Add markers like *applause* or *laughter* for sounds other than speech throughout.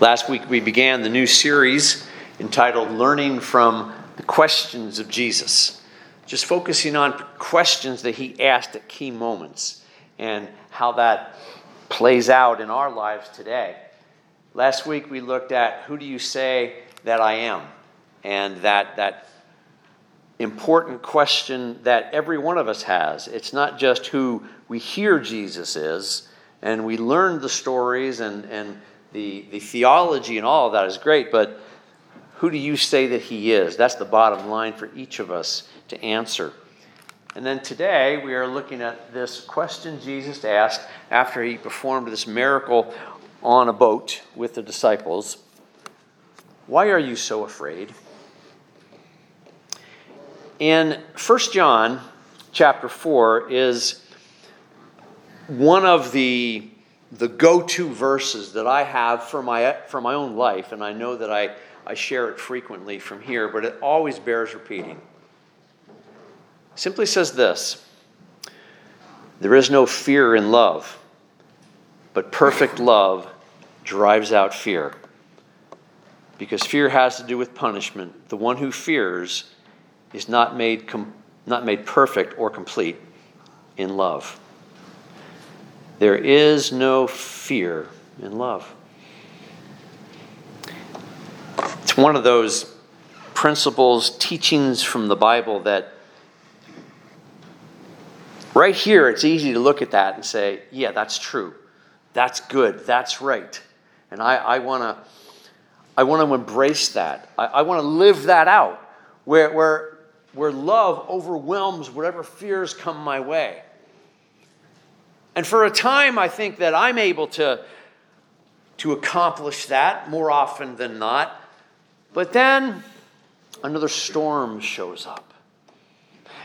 Last week we began the new series entitled Learning from the Questions of Jesus, just focusing on questions that he asked at key moments and how that plays out in our lives today. Last week we looked at who do you say that I am? And that, that important question that every one of us has. It's not just who we hear Jesus is, and we learn the stories and, and the, the theology and all of that is great, but who do you say that he is? That's the bottom line for each of us to answer. And then today we are looking at this question Jesus asked after he performed this miracle on a boat with the disciples Why are you so afraid? In 1 John chapter 4 is one of the, the go to verses that I have for my, for my own life, and I know that I, I share it frequently from here, but it always bears repeating. simply says this There is no fear in love, but perfect love drives out fear. Because fear has to do with punishment. The one who fears is not made, com- not made perfect or complete in love. There is no fear in love. It's one of those principles, teachings from the Bible that right here it's easy to look at that and say, yeah, that's true. That's good. That's right. And I, I want to I want to embrace that. I, I want to live that out where, where where love overwhelms whatever fears come my way. And for a time, I think that I'm able to, to accomplish that more often than not. But then another storm shows up.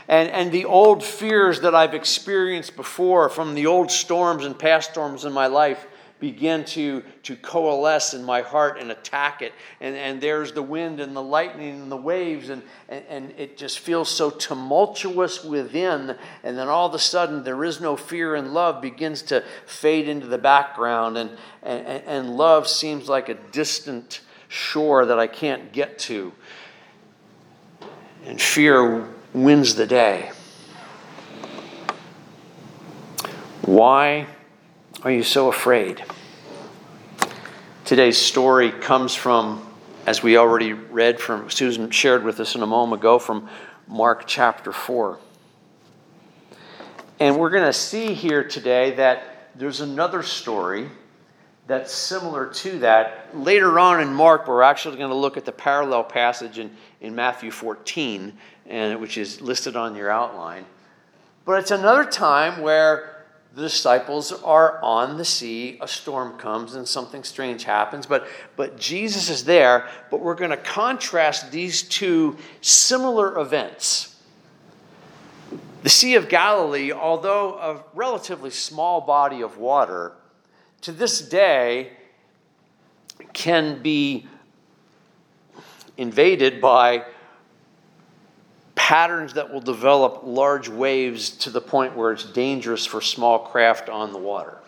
And, and the old fears that I've experienced before from the old storms and past storms in my life begin to, to coalesce in my heart and attack it. And, and there's the wind and the lightning and the waves, and, and, and it just feels so tumultuous within. And then all of a sudden, there is no fear, and love begins to fade into the background. And, and, and love seems like a distant shore that I can't get to. And fear wins the day. Why? Are you so afraid? Today's story comes from, as we already read from, Susan shared with us in a moment ago, from Mark chapter 4. And we're going to see here today that there's another story that's similar to that. Later on in Mark, we're actually going to look at the parallel passage in, in Matthew 14, and, which is listed on your outline. But it's another time where the disciples are on the sea, a storm comes and something strange happens, but, but Jesus is there. But we're going to contrast these two similar events. The Sea of Galilee, although a relatively small body of water, to this day can be invaded by patterns that will develop large waves to the point where it's dangerous for small craft on the water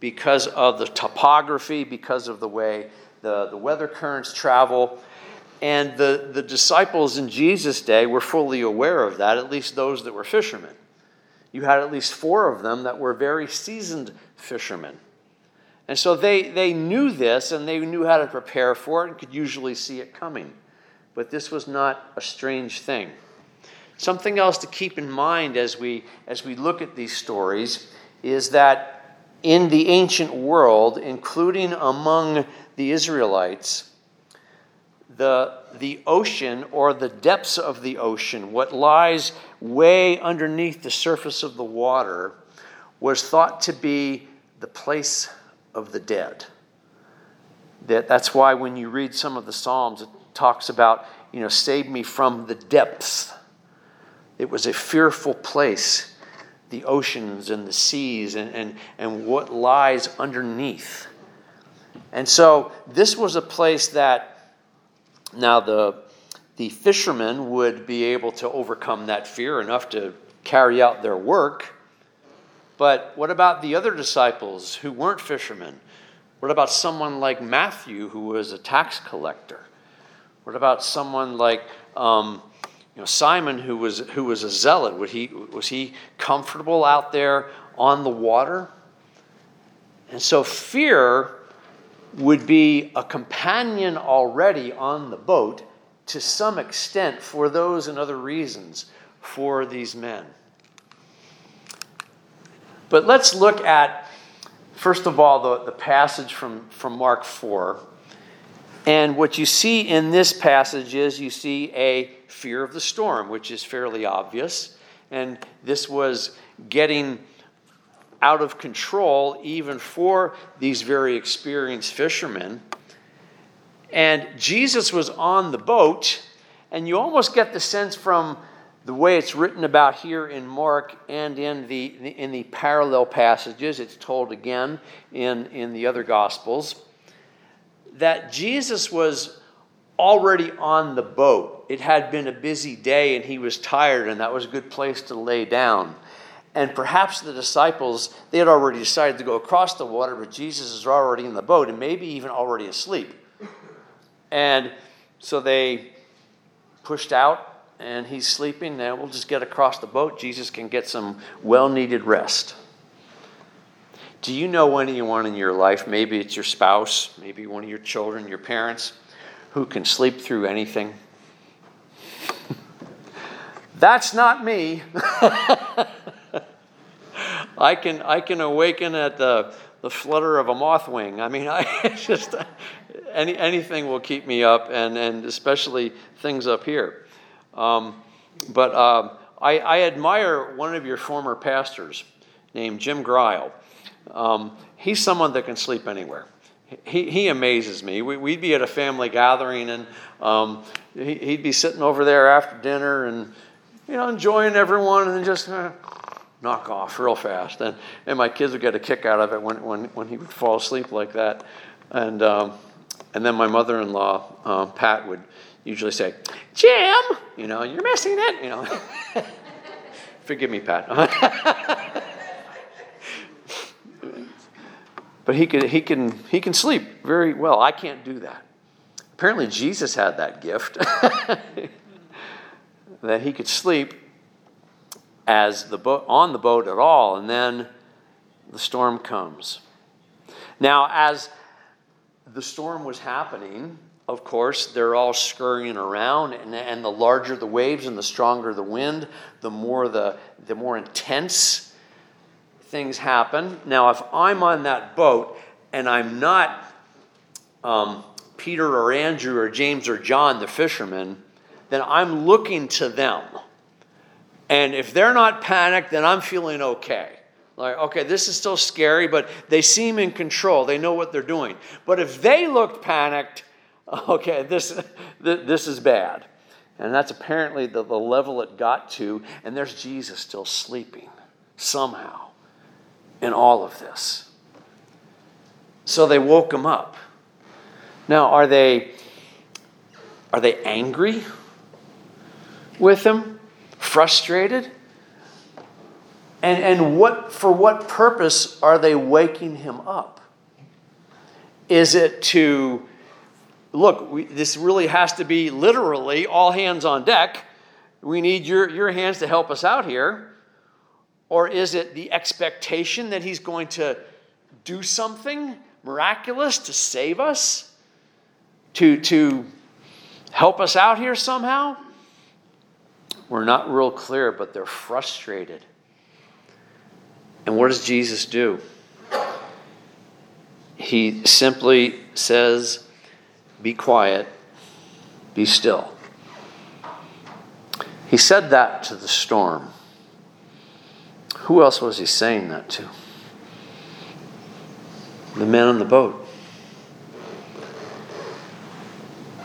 because of the topography, because of the way the, the weather currents travel. And the, the disciples in Jesus' day were fully aware of that, at least those that were fishermen. You had at least four of them that were very seasoned fishermen. And so they, they knew this and they knew how to prepare for it and could usually see it coming but this was not a strange thing. Something else to keep in mind as we, as we look at these stories is that in the ancient world, including among the Israelites, the, the ocean or the depths of the ocean, what lies way underneath the surface of the water, was thought to be the place of the dead. That, that's why when you read some of the Psalms, it talks about, you know, save me from the depths. It was a fearful place, the oceans and the seas and, and, and what lies underneath. And so this was a place that now the, the fishermen would be able to overcome that fear enough to carry out their work. But what about the other disciples who weren't fishermen? What about someone like Matthew, who was a tax collector? What about someone like um, you know, Simon, who was, who was a zealot? Would he, was he comfortable out there on the water? And so fear would be a companion already on the boat to some extent for those and other reasons for these men. But let's look at, first of all, the, the passage from, from Mark 4. And what you see in this passage is you see a fear of the storm, which is fairly obvious. And this was getting out of control even for these very experienced fishermen. And Jesus was on the boat, and you almost get the sense from the way it's written about here in Mark and in the, in the parallel passages, it's told again in, in the other Gospels, that Jesus was already on the boat. It had been a busy day and he was tired, and that was a good place to lay down. And perhaps the disciples, they had already decided to go across the water, but Jesus is already in the boat and maybe even already asleep. And so they pushed out and he's sleeping. Now we'll just get across the boat. Jesus can get some well needed rest. Do you know anyone in your life, maybe it's your spouse, maybe one of your children, your parents, who can sleep through anything? *laughs* That's not me. *laughs* I can I can awaken at the the flutter of a moth wing. I mean, *laughs* I just any anything will keep me up, and and especially things up here. Um, but uh, I, I, admire one of your former pastors named Jim Greil. Um, he's someone that can sleep anywhere. He, he amazes me. We, would be at a family gathering, and um, he, would be sitting over there after dinner and you know enjoying everyone, and just. Uh, knock off real fast. And, and my kids would get a kick out of it when, when, when he would fall asleep like that. And, um, and then my mother in law, uh, Pat, would usually say, Jim, you know, you're missing it, you know. *laughs* Forgive me, Pat. *laughs* but he can, he, can, he can sleep very well. I can't do that. Apparently, Jesus had that gift *laughs* that he could sleep as the boat on the boat at all, and then the storm comes. Now, as the storm was happening, of course, they're all scurrying around, and, and the larger the waves and the stronger the wind, the more the, the more intense things happen. Now, if I'm on that boat and I'm not um, Peter or Andrew or James or John, the fishermen, then I'm looking to them. And if they're not panicked, then I'm feeling okay. Like, okay, this is still scary, but they seem in control. They know what they're doing. But if they looked panicked, *laughs* okay, this, this is bad. And that's apparently the, the level it got to. And there's Jesus still sleeping somehow in all of this. So they woke him up. Now, are they, are they angry with him? Frustrated? And, and what, for what purpose are they waking him up? Is it to look, we, this really has to be literally all hands on deck. We need your, your hands to help us out here. Or is it the expectation that he's going to do something miraculous to save us? To, to help us out here somehow? We're not real clear, but they're frustrated. And what does Jesus do? He simply says, be quiet, be still. He said that to the storm. Who else was he saying that to? The men on the boat.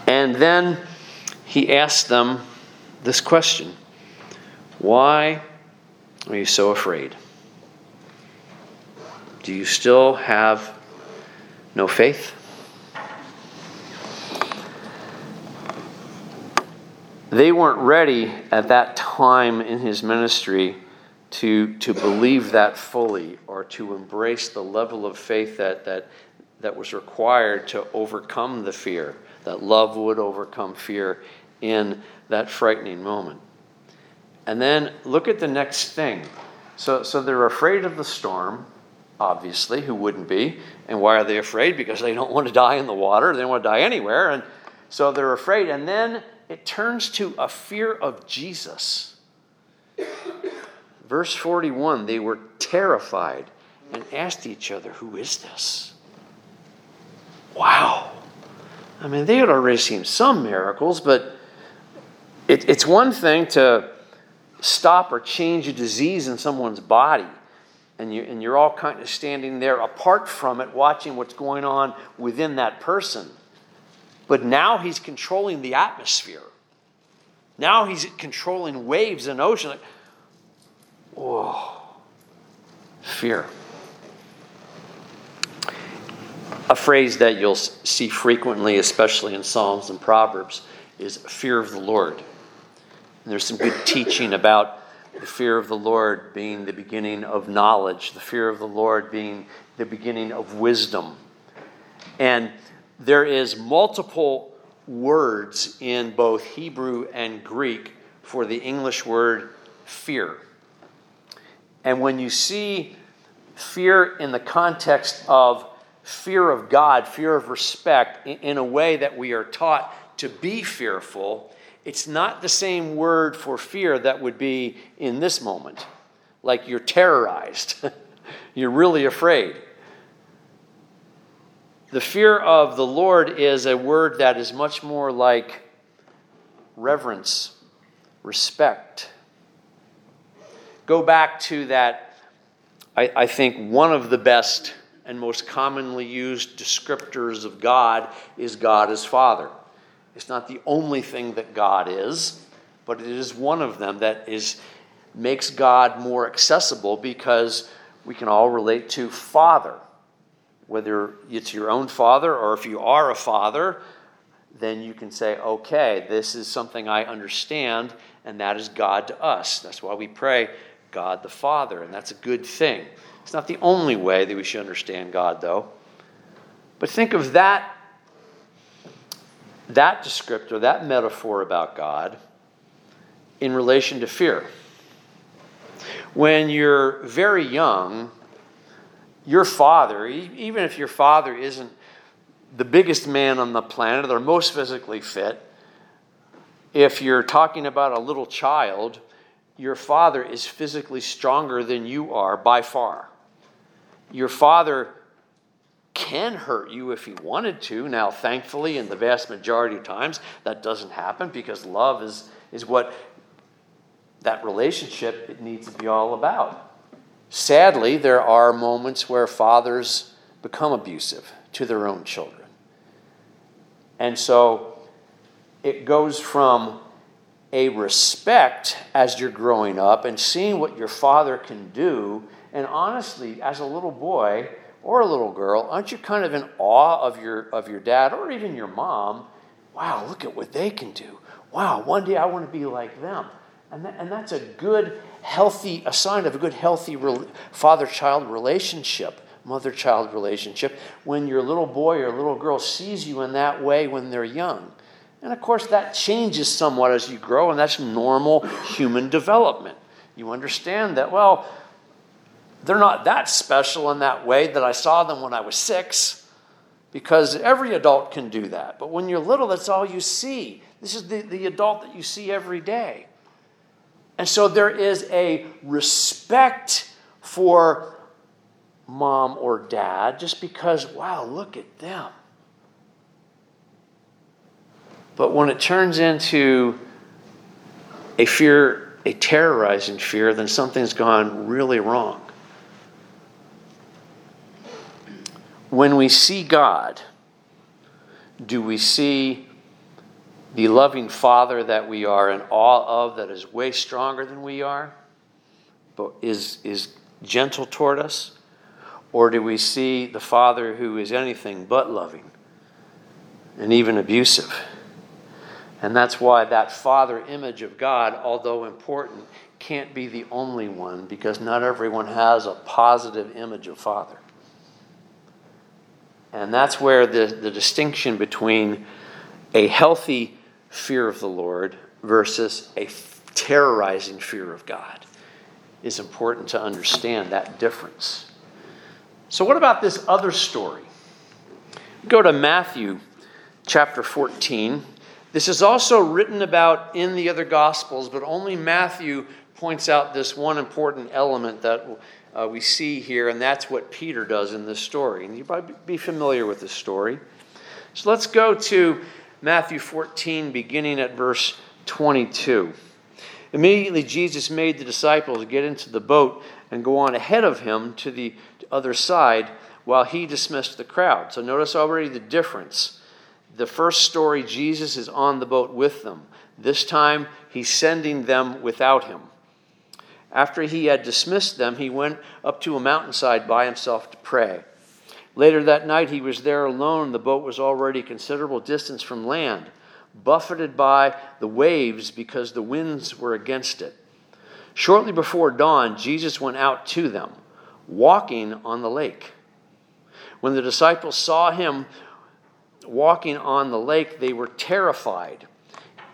And then he asked them this question Why are you so afraid? Do you still have no faith? They weren't ready at that time in his ministry to, to believe that fully or to embrace the level of faith that, that that was required to overcome the fear, that love would overcome fear in that frightening moment. And then look at the next thing. So, so they're afraid of the storm, obviously. Who wouldn't be? And why are they afraid? Because they don't want to die in the water. They don't want to die anywhere. And so they're afraid. And then it turns to a fear of Jesus. Verse 41 they were terrified and asked each other, Who is this? Wow. I mean, they had already seen some miracles, but it, it's one thing to stop or change a disease in someone's body. And, you, and you're all kind of standing there apart from it, watching what's going on within that person. But now he's controlling the atmosphere. Now he's controlling waves and ocean. Whoa, fear. A phrase that you'll see frequently, especially in Psalms and Proverbs, is fear of the Lord. And there's some good *laughs* teaching about the fear of the Lord being the beginning of knowledge, the fear of the Lord being the beginning of wisdom. And there is multiple words in both Hebrew and Greek for the English word fear. And when you see fear in the context of fear of God, fear of respect, in a way that we are taught to be fearful, it's not the same word for fear that would be in this moment. Like you're terrorized, *laughs* you're really afraid. The fear of the Lord is a word that is much more like reverence, respect. Go back to that, I, I think one of the best and most commonly used descriptors of God is God as Father. It's not the only thing that God is, but it is one of them that is makes God more accessible because we can all relate to Father whether it's your own father or if you are a father, then you can say, okay, this is something I understand, and that is God to us. That's why we pray, God the Father, and that's a good thing. It's not the only way that we should understand God, though. But think of that, that descriptor, that metaphor about God in relation to fear. When you're very young, your father, even if your father isn't the biggest man on the planet or most physically fit, if you're talking about a little child, your father is physically stronger than you are by far. Your father can hurt you if he wanted to. Now, thankfully, in the vast majority of times, that doesn't happen because love is, is what that relationship needs to be all about. Sadly, there are moments where fathers become abusive to their own children. And so it goes from a respect as you're growing up and seeing what your father can do. And honestly, as a little boy or a little girl, aren't you kind of in awe of your, of your dad or even your mom? Wow, look at what they can do. Wow, one day I want to be like them. And, and that's a good, healthy, a sign of a good, healthy father child relationship, mother child relationship, when your little boy or little girl sees you in that way when they're young. And of course, that changes somewhat as you grow, and that's normal human development. You understand that, well, they're not that special in that way that I saw them when I was six, because every adult can do that. But when you're little, that's all you see. This is the, the adult that you see every day. And so there is a respect for mom or dad just because, wow, look at them. But when it turns into a fear, a terrorizing fear, then something's gone really wrong. When we see God, do we see the loving Father that we are in awe of, that is way stronger than we are, but is, is gentle toward us? Or do we see the Father who is anything but loving and even abusive? And that's why that Father image of God, although important, can't be the only one because not everyone has a positive image of Father. And that's where the, the distinction between a healthy fear of the Lord versus a terrorizing fear of God is important to understand that difference. So, what about this other story? Go to Matthew chapter 14. This is also written about in the other Gospels, but only Matthew points out this one important element that uh, we see here, and that's what Peter does in this story. And you probably be familiar with this story. So let's go to Matthew 14, beginning at verse 22. Immediately, Jesus made the disciples get into the boat and go on ahead of him to the other side while he dismissed the crowd. So, notice already the difference. The first story, Jesus is on the boat with them. This time, he's sending them without him. After he had dismissed them, he went up to a mountainside by himself to pray. Later that night, he was there alone. The boat was already a considerable distance from land, buffeted by the waves because the winds were against it. Shortly before dawn, Jesus went out to them, walking on the lake. When the disciples saw him walking on the lake, they were terrified.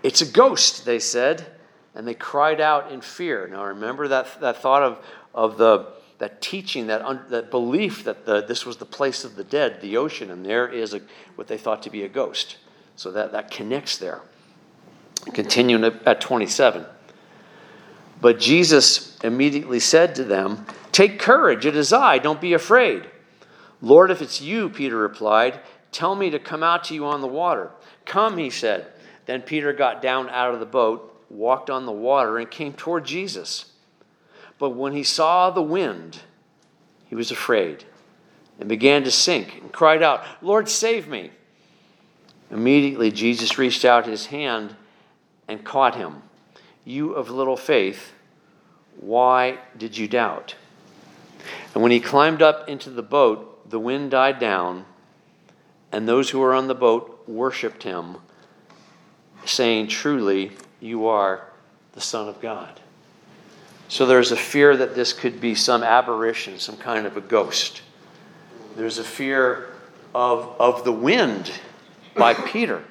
It's a ghost, they said and they cried out in fear. Now, remember that, that thought of, of the, that teaching, that, un, that belief that the, this was the place of the dead, the ocean, and there is a, what they thought to be a ghost. So that, that connects there. Continuing at 27. But Jesus immediately said to them, Take courage, it is I, don't be afraid. Lord, if it's you, Peter replied, tell me to come out to you on the water. Come, he said. Then Peter got down out of the boat walked on the water and came toward Jesus. But when he saw the wind, he was afraid and began to sink and cried out, Lord, save me. Immediately, Jesus reached out his hand and caught him. You of little faith, why did you doubt? And when he climbed up into the boat, the wind died down, and those who were on the boat worshiped him, saying, Truly, you are the Son of God. So there's a fear that this could be some aberration, some kind of a ghost. There's a fear of, of the wind by *coughs* Peter.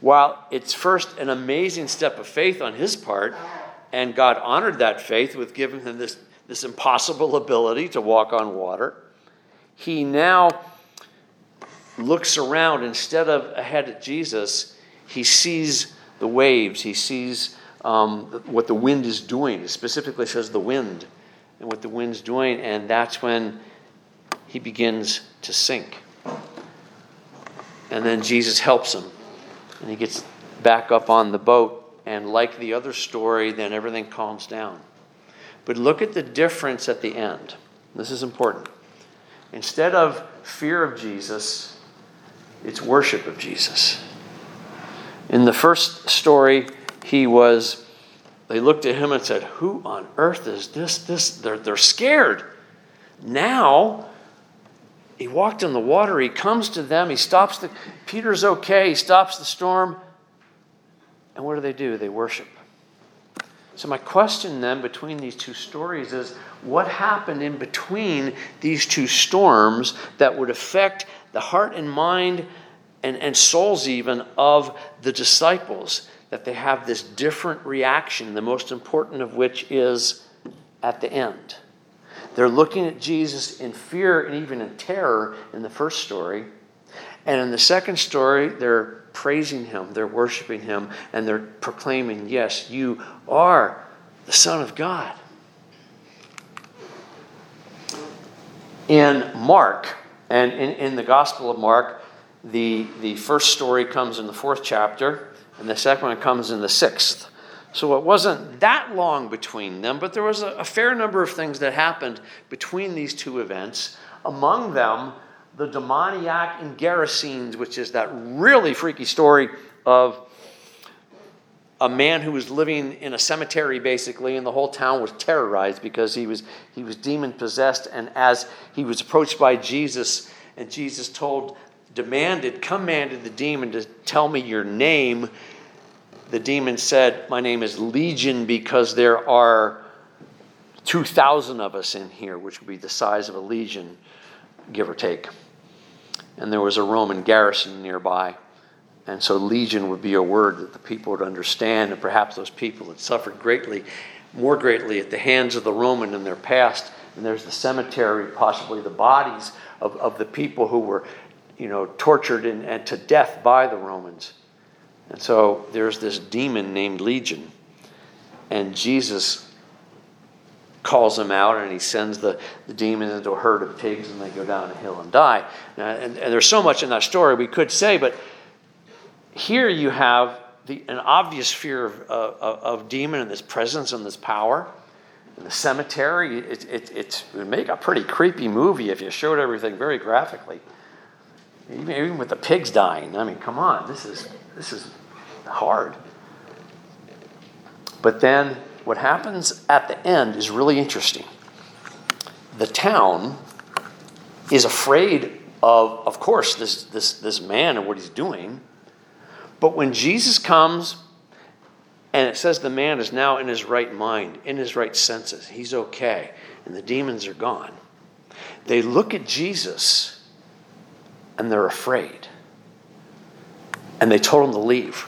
While it's first an amazing step of faith on his part, and God honored that faith with giving him this, this impossible ability to walk on water, he now looks around instead of ahead at Jesus, he sees the waves, he sees um, what the wind is doing. It specifically says the wind and what the wind's doing, and that's when he begins to sink. And then Jesus helps him, and he gets back up on the boat, and like the other story, then everything calms down. But look at the difference at the end. This is important. Instead of fear of Jesus, it's worship of Jesus. In the first story, he was, they looked at him and said, Who on earth is this? This they're, they're scared. Now, he walked in the water, he comes to them, he stops the Peter's okay, he stops the storm. And what do they do? They worship. So, my question then between these two stories is what happened in between these two storms that would affect the heart and mind and, and souls even of the disciples that they have this different reaction, the most important of which is at the end. They're looking at Jesus in fear and even in terror in the first story. And in the second story, they're praising him, they're worshiping him, and they're proclaiming, Yes, you are the Son of God. In Mark, and in, in the Gospel of Mark, the, the first story comes in the fourth chapter, and the second one comes in the sixth. So it wasn't that long between them, but there was a, a fair number of things that happened between these two events. Among them, the demoniac in Gerasenes, which is that really freaky story of a man who was living in a cemetery basically and the whole town was terrorized because he was he was demon possessed and as he was approached by Jesus and Jesus told demanded, commanded the demon to tell me your name, the demon said, My name is Legion because there are 2,000 of us in here, which would be the size of a legion, give or take. and there was a Roman garrison nearby. And so legion would be a word that the people would understand, and perhaps those people had suffered greatly, more greatly at the hands of the Roman in their past. And there's the cemetery, possibly the bodies of, of the people who were, you know, tortured and, and to death by the Romans. And so there's this demon named Legion. And Jesus calls him out and he sends the, the demon into a herd of pigs and they go down a hill and die. And, and there's so much in that story we could say, but here you have the, an obvious fear of, of, demon and this presence and this power. In the cemetery, it, it, it would make a pretty creepy movie if you showed everything very graphically. Even, even with the pigs dying. I mean, come on, this is, this is hard. But then what happens at the end is really interesting. The town is afraid of, of course, this, this, this man and what he's doing. But when Jesus comes, and it says the man is now in his right mind, in his right senses, he's okay, and the demons are gone. They look at Jesus and they're afraid. And they told him to leave.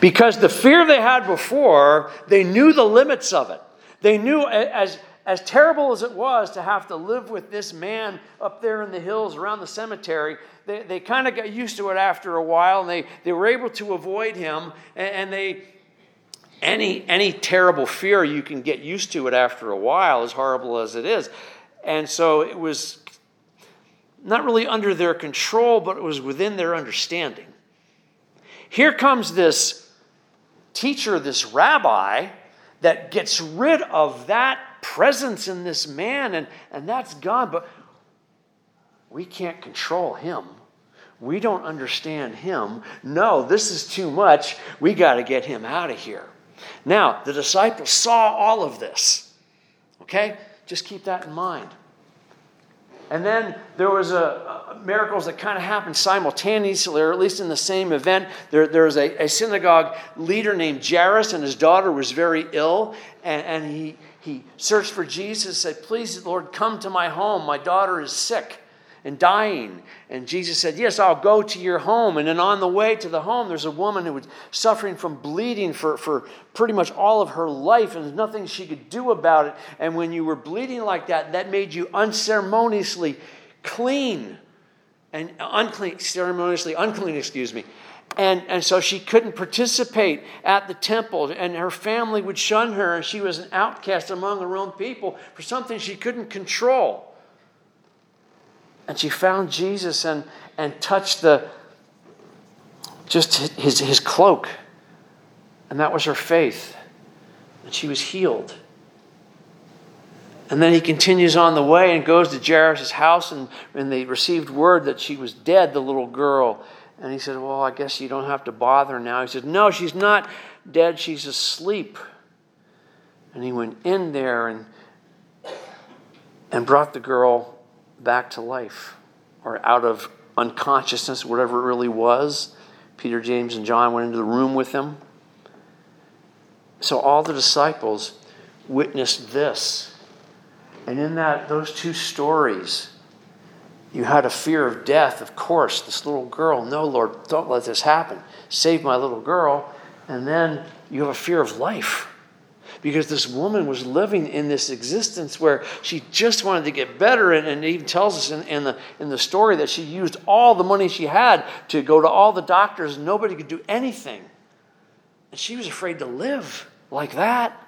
Because the fear they had before, they knew the limits of it. They knew, as, as terrible as it was to have to live with this man up there in the hills around the cemetery, they, they kind of got used to it after a while and they, they were able to avoid him. And, and they, any, any terrible fear, you can get used to it after a while, as horrible as it is. And so it was not really under their control, but it was within their understanding. Here comes this teacher, this rabbi, that gets rid of that presence in this man, and, and that's God. But we can't control him. We don't understand him. No, this is too much. We got to get him out of here. Now, the disciples saw all of this. Okay? Just keep that in mind. And then there was a, a miracles that kind of happened simultaneously, or at least in the same event. There, there was a, a synagogue leader named Jairus, and his daughter was very ill. And, and he, he searched for Jesus, said, Please, Lord, come to my home. My daughter is sick and dying. And Jesus said, Yes, I'll go to your home. And then on the way to the home, there's a woman who was suffering from bleeding for, for pretty much all of her life, and there's nothing she could do about it. And when you were bleeding like that, that made you unceremoniously clean and unclean, ceremoniously unclean, excuse me. And, and so she couldn't participate at the temple, and her family would shun her, and she was an outcast among her own people for something she couldn't control. And she found Jesus and, and touched the just his, his cloak. And that was her faith. And she was healed. And then he continues on the way and goes to Jairus' house, and, and they received word that she was dead, the little girl. And he said, Well, I guess you don't have to bother now. He said, No, she's not dead, she's asleep. And he went in there and, and brought the girl back to life or out of unconsciousness, whatever it really was. Peter, James, and John went into the room with him. So all the disciples witnessed this. And in that those two stories, you had a fear of death, of course. This little girl, no, Lord, don't let this happen. Save my little girl. And then you have a fear of life because this woman was living in this existence where she just wanted to get better. And, and even tells us in, in, the, in the story that she used all the money she had to go to all the doctors, nobody could do anything. And she was afraid to live like that.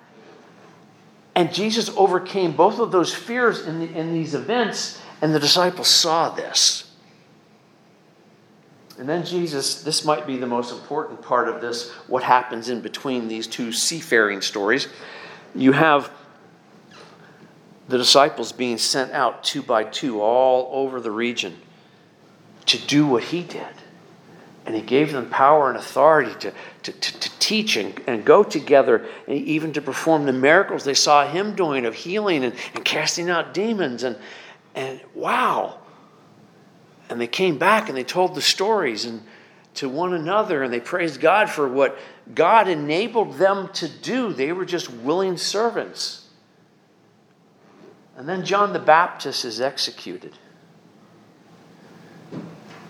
And Jesus overcame both of those fears in, the, in these events, and the disciples saw this. And then Jesus, this might be the most important part of this, what happens in between these two seafaring stories. You have the disciples being sent out two by two all over the region to do what he did. And he gave them power and authority to, to, to, to teach and, and go together, and even to perform the miracles they saw him doing of healing and, and casting out demons. And, and wow, and they came back and they told the stories and to one another and they praised God for what God enabled them to do. They were just willing servants. And then John the Baptist is executed.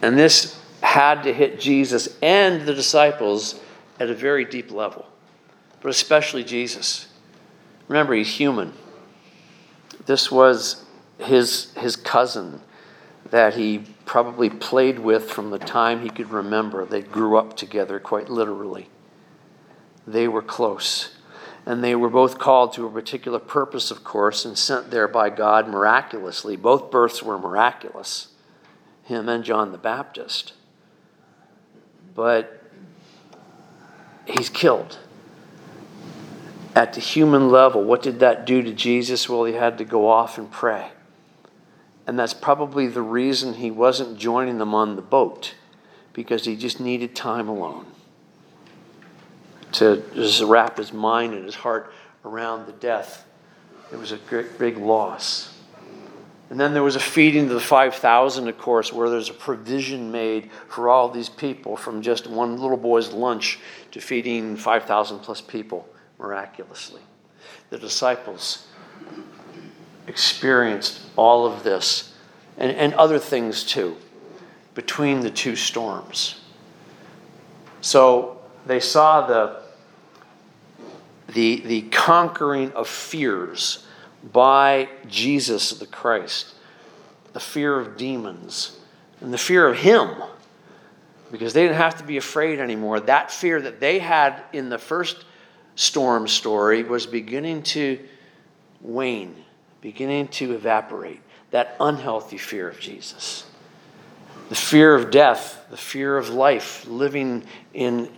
And this had to hit Jesus and the disciples at a very deep level, but especially Jesus. Remember, he's human. This was his, his cousin that he probably played with from the time he could remember. They grew up together, quite literally. They were close. And they were both called to a particular purpose, of course, and sent there by God miraculously. Both births were miraculous, him and John the Baptist. But he's killed. At the human level, what did that do to Jesus? Well, he had to go off and pray. And that's probably the reason he wasn't joining them on the boat, because he just needed time alone to just wrap his mind and his heart around the death. It was a great, big loss. And then there was a feeding to the 5,000, of course, where there's a provision made for all these people from just one little boy's lunch to feeding 5,000 plus people miraculously. The disciples experienced all of this and, and other things too between the two storms. So they saw the, the, the conquering of fears by Jesus the Christ, the fear of demons, and the fear of Him, because they didn't have to be afraid anymore. That fear that they had in the first storm story was beginning to wane, beginning to evaporate. That unhealthy fear of Jesus. The fear of death, the fear of life, living in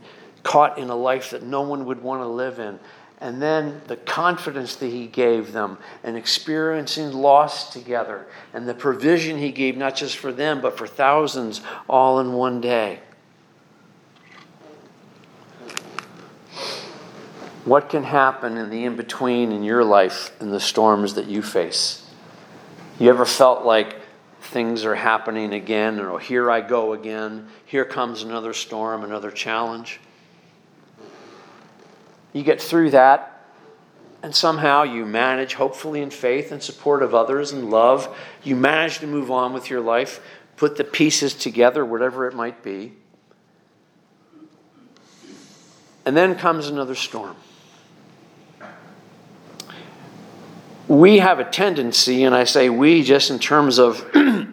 caught in a life that no one would want to live in. And then the confidence that he gave them and experiencing loss together and the provision he gave, not just for them, but for thousands all in one day. What can happen in the in between in your life in the storms that you face? You ever felt like things are happening again, or oh, here I go again, here comes another storm, another challenge? You get through that, and somehow you manage, hopefully in faith and support of others and love, you manage to move on with your life, put the pieces together, whatever it might be. And then comes another storm. We have a tendency, and I say we just in terms of *clears throat*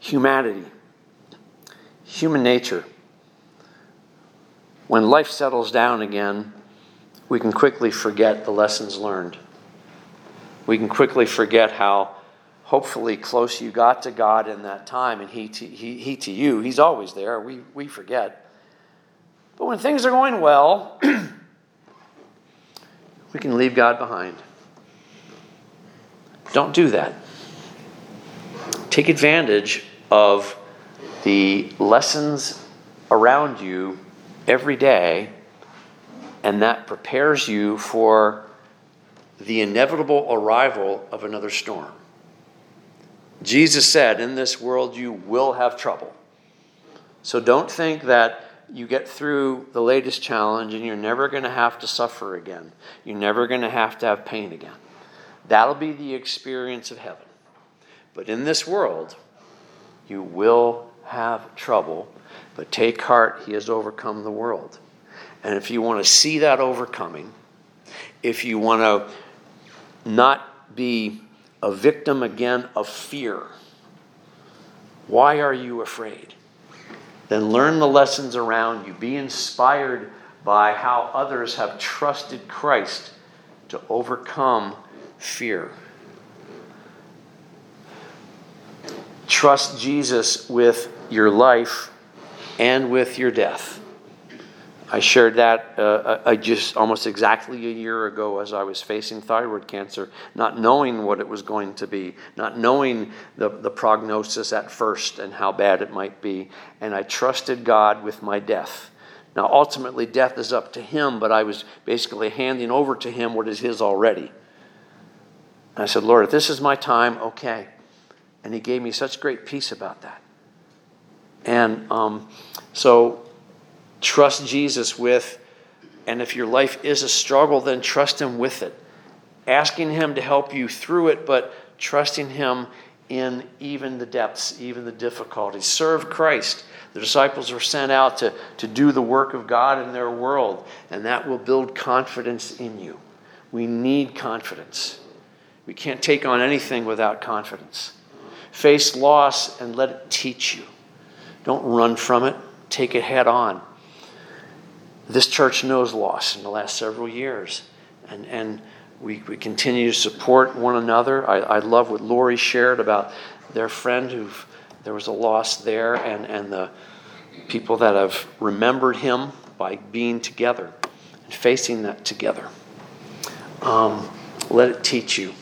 humanity, human nature when life settles down again, we can quickly forget the lessons learned. We can quickly forget how hopefully close you got to God in that time and He to, he, he to you. He's always there. We, we forget. But when things are going well, *clears throat* we can leave God behind. Don't do that. Take advantage of the lessons around you every day, and that prepares you for the inevitable arrival of another storm. Jesus said, In this world you will have trouble. So don't think that you get through the latest challenge and you're never going to have to suffer again. You're never going to have to have pain again. That'll be the experience of heaven. But in this world, you will have trouble but take heart, he has overcome the world. And if you want to see that overcoming, if you want to not be a victim again of fear, why are you afraid? Then learn the lessons around you. Be inspired by how others have trusted Christ to overcome fear. Trust Jesus with your life and with your death. I shared that uh, I just almost exactly a year ago as I was facing thyroid cancer, not knowing what it was going to be, not knowing the, the prognosis at first and how bad it might be. And I trusted God with my death. Now, ultimately, death is up to Him, but I was basically handing over to Him what is His already. And I said, Lord, if this is my time, okay. And He gave me such great peace about that. And um, so trust Jesus with, and if your life is a struggle, then trust Him with it. Asking Him to help you through it, but trusting Him in even the depths, even the difficulties. Serve Christ. The disciples were sent out to, to do the work of God in their world, and that will build confidence in you. We need confidence. We can't take on anything without confidence. Face loss and let it teach you. Don't run from it, take it head on. This church knows loss in the last several years, and, and we, we continue to support one another. I, I love what Lori shared about their friend who there was a loss there, and, and the people that have remembered him by being together and facing that together. Um, let it teach you.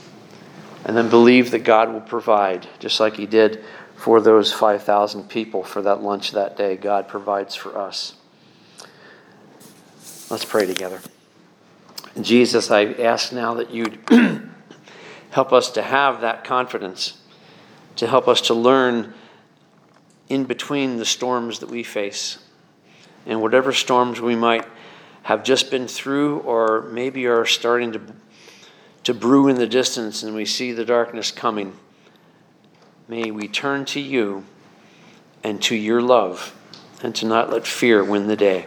And then believe that God will provide, just like He did for those 5,000 people for that lunch that day. God provides for us. Let's pray together. Jesus, I ask now that you'd *clears throat* help us to have that confidence, to help us to learn in between the storms that we face. And whatever storms we might have just been through or maybe are starting to, to brew in the distance and we see the darkness coming, may we turn to you and to your love and to not let fear win the day.